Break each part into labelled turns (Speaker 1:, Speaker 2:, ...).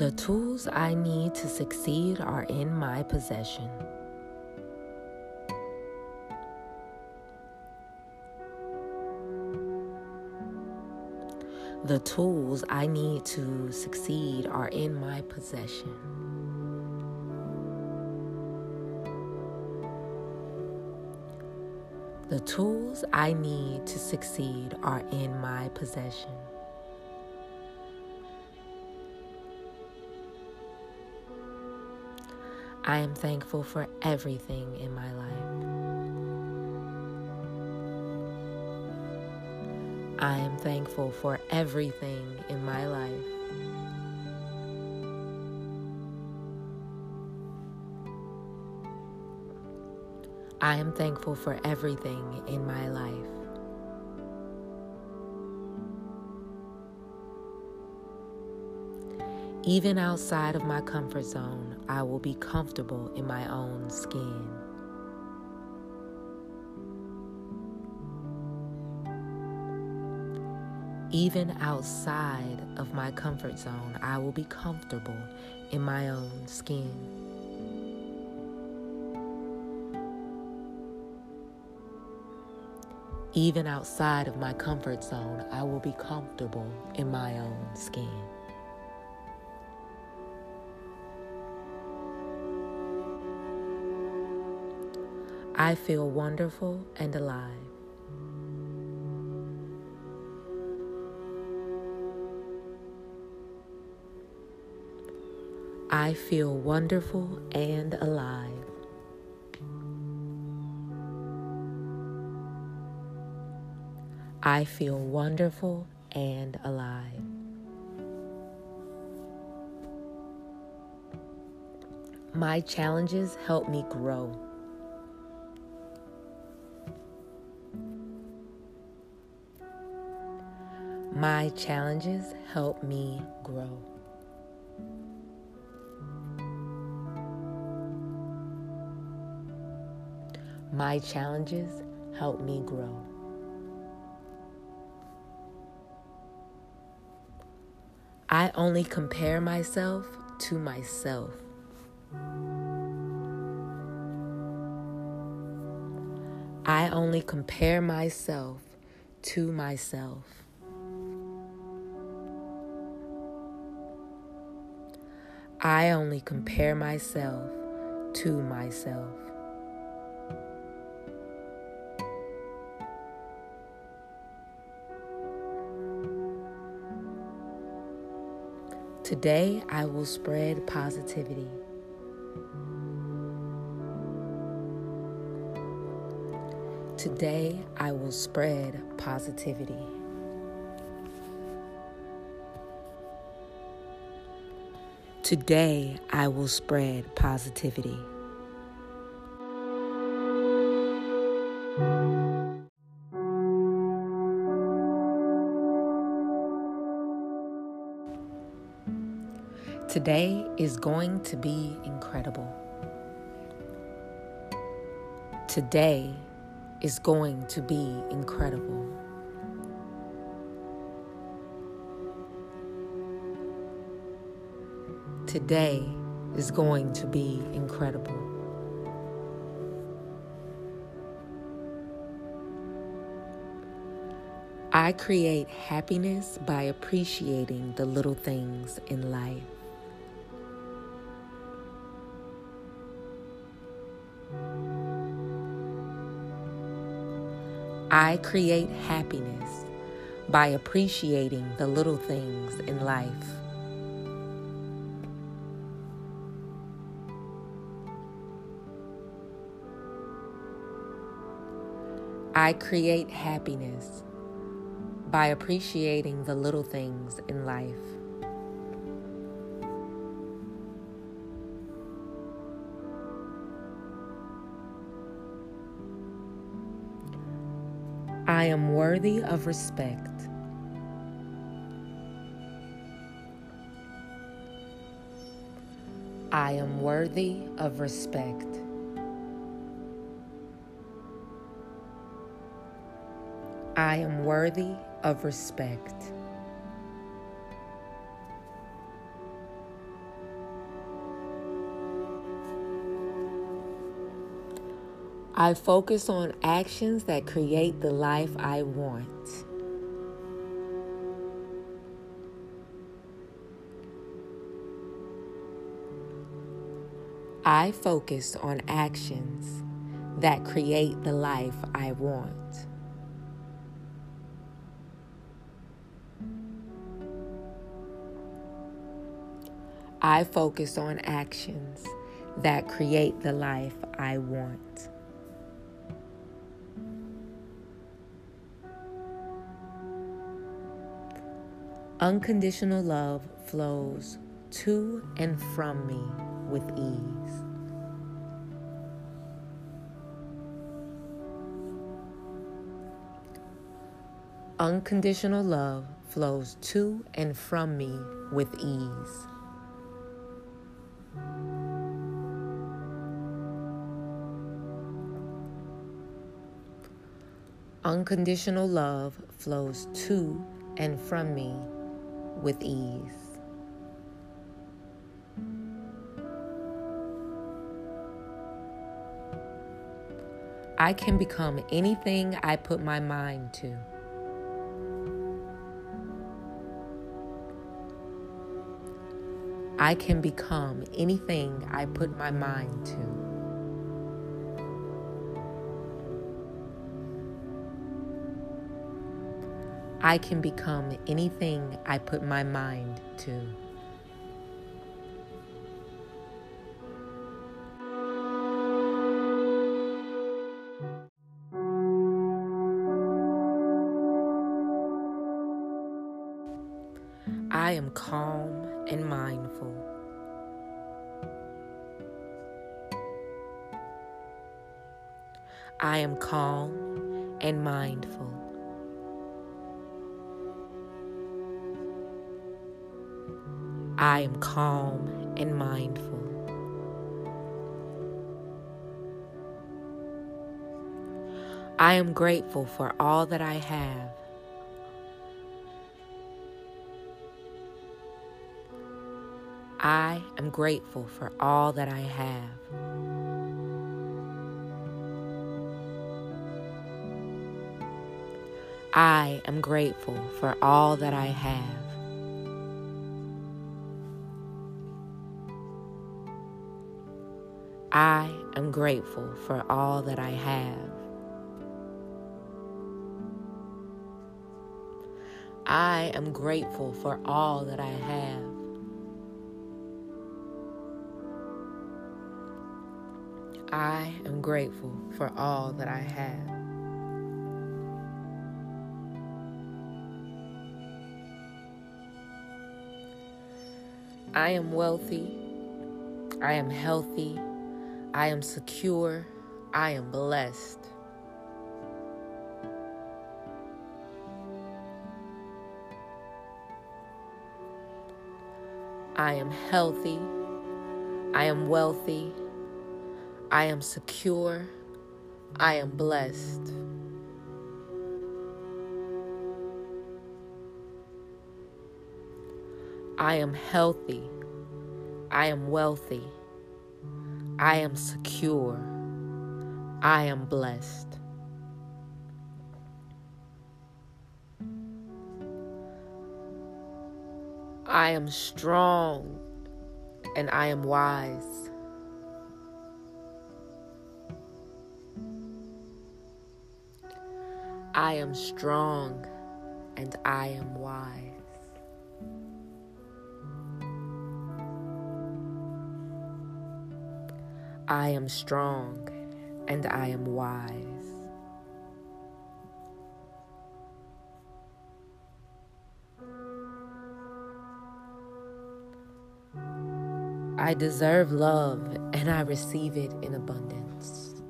Speaker 1: The tools I need to succeed are in my possession. The tools I need to succeed are in my possession. The tools I need to succeed are in my possession. I am thankful for everything in my life. I am thankful for everything in my life. I am thankful for everything in my life. Even outside of my comfort zone, I will be comfortable in my own skin. Even outside of my comfort zone, I will be comfortable in my own skin. Even outside of my comfort zone, I will be comfortable in my own skin. I feel wonderful and alive. I feel wonderful and alive. I feel wonderful and alive. My challenges help me grow. My challenges help me grow. My challenges help me grow. I only compare myself to myself. I only compare myself to myself. I only compare myself to myself. Today, I will spread positivity. Today, I will spread positivity. Today, I will spread positivity. Today is going to be incredible. Today is going to be incredible. Today is going to be incredible. I create happiness by appreciating the little things in life. I create happiness by appreciating the little things in life. I create happiness by appreciating the little things in life. I am worthy of respect. I am worthy of respect. I am worthy of respect. I focus on actions that create the life I want. I focus on actions that create the life I want. I focus on actions that create the life I want. Unconditional love flows to and from me with ease. Unconditional love flows to and from me with ease. Unconditional love flows to and from me with ease. I can become anything I put my mind to. I can become anything I put my mind to. I can become anything I put my mind to. I am calm and mindful. I am calm and mindful. I am calm and mindful. I am grateful for all that I have. I am grateful for all that I have. I am grateful for all that I have. I am grateful for all that I have. I am grateful for all that I have. I am grateful for all that I have. I am wealthy. I am healthy. I am secure. I am blessed. I am healthy. I am wealthy. I am secure. I am blessed. I am healthy. I am wealthy. I am secure. I am blessed. I am strong and I am wise. I am strong and I am wise. I am strong and I am wise. I deserve love and I receive it in abundance.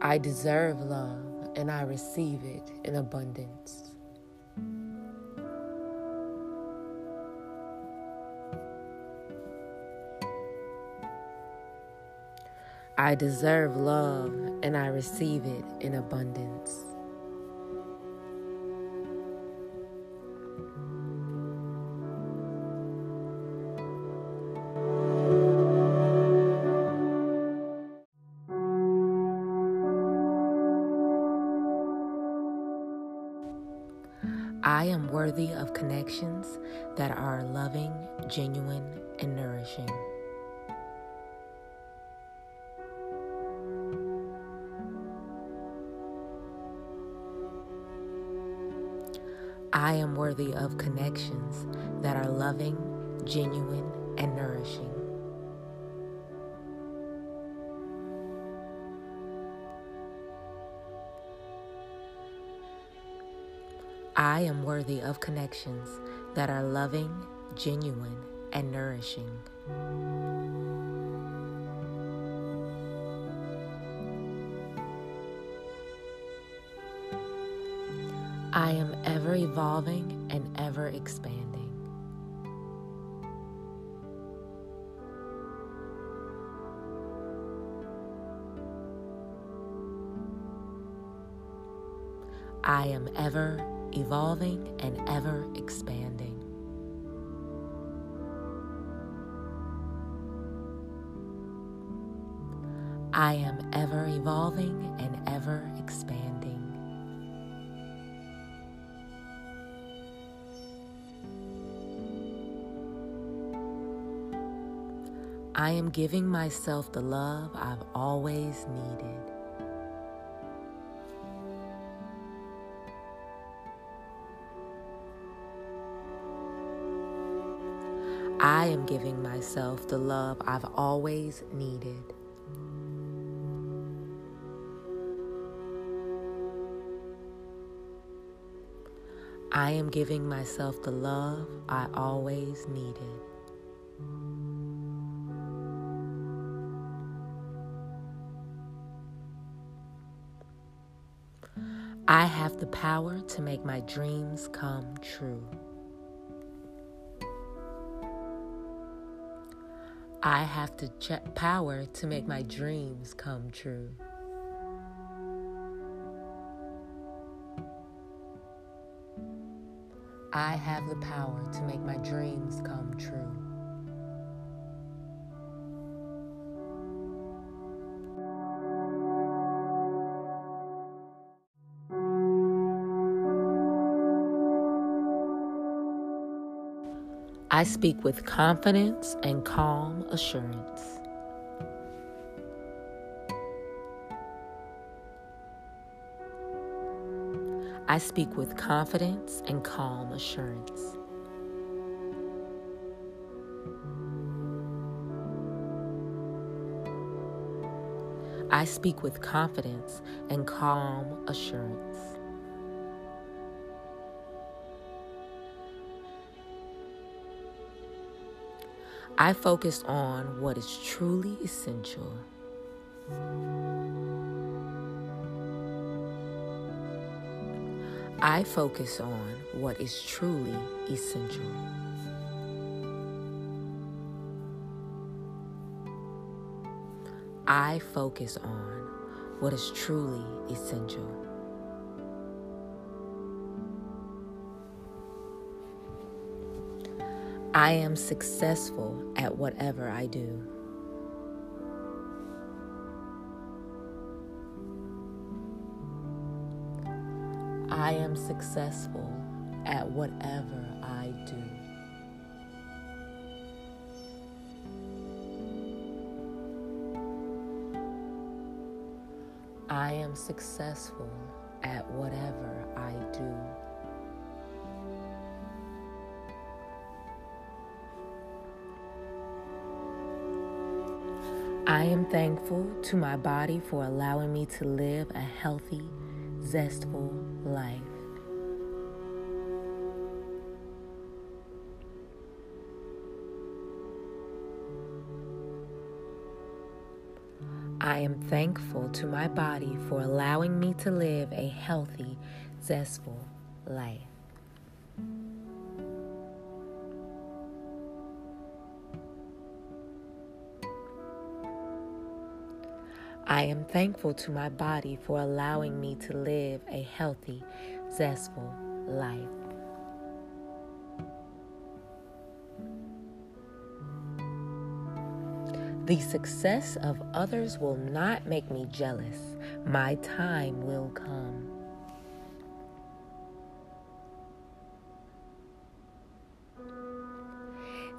Speaker 1: I deserve love and I receive it in abundance. I deserve love and I receive it in abundance. I am worthy of connections that are loving, genuine, and nourishing. I am worthy of connections that are loving, genuine, and nourishing. I am worthy of connections that are loving, genuine, and nourishing. I am ever evolving and ever expanding. I am ever evolving and ever expanding. I am ever evolving and ever expanding. I am giving myself the love I've always needed. I am giving myself the love I've always needed. I am giving myself the love I always needed. I have the power to make my dreams come true. I have the ch- power to make my dreams come true. I have the power to make my dreams come true. I speak with confidence and calm assurance. I speak with confidence and calm assurance. I speak with confidence and calm assurance. I focus on what is truly essential. I focus on what is truly essential. I focus on what is truly essential. I am successful at whatever I do. I am successful at whatever I do. I am successful at whatever I do. I am thankful to my body for allowing me to live a healthy, zestful life. I am thankful to my body for allowing me to live a healthy, zestful life. I am thankful to my body for allowing me to live a healthy, zestful life. The success of others will not make me jealous. My time will come.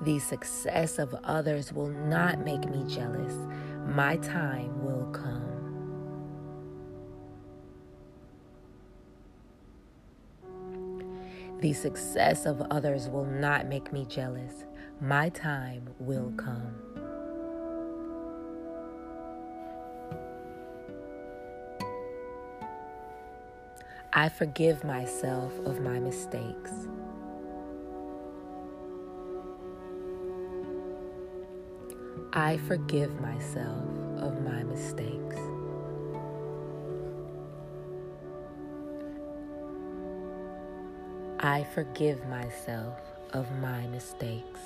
Speaker 1: The success of others will not make me jealous. My time will come. The success of others will not make me jealous. My time will come. I forgive myself of my mistakes. I forgive myself of my mistakes. I forgive myself of my mistakes.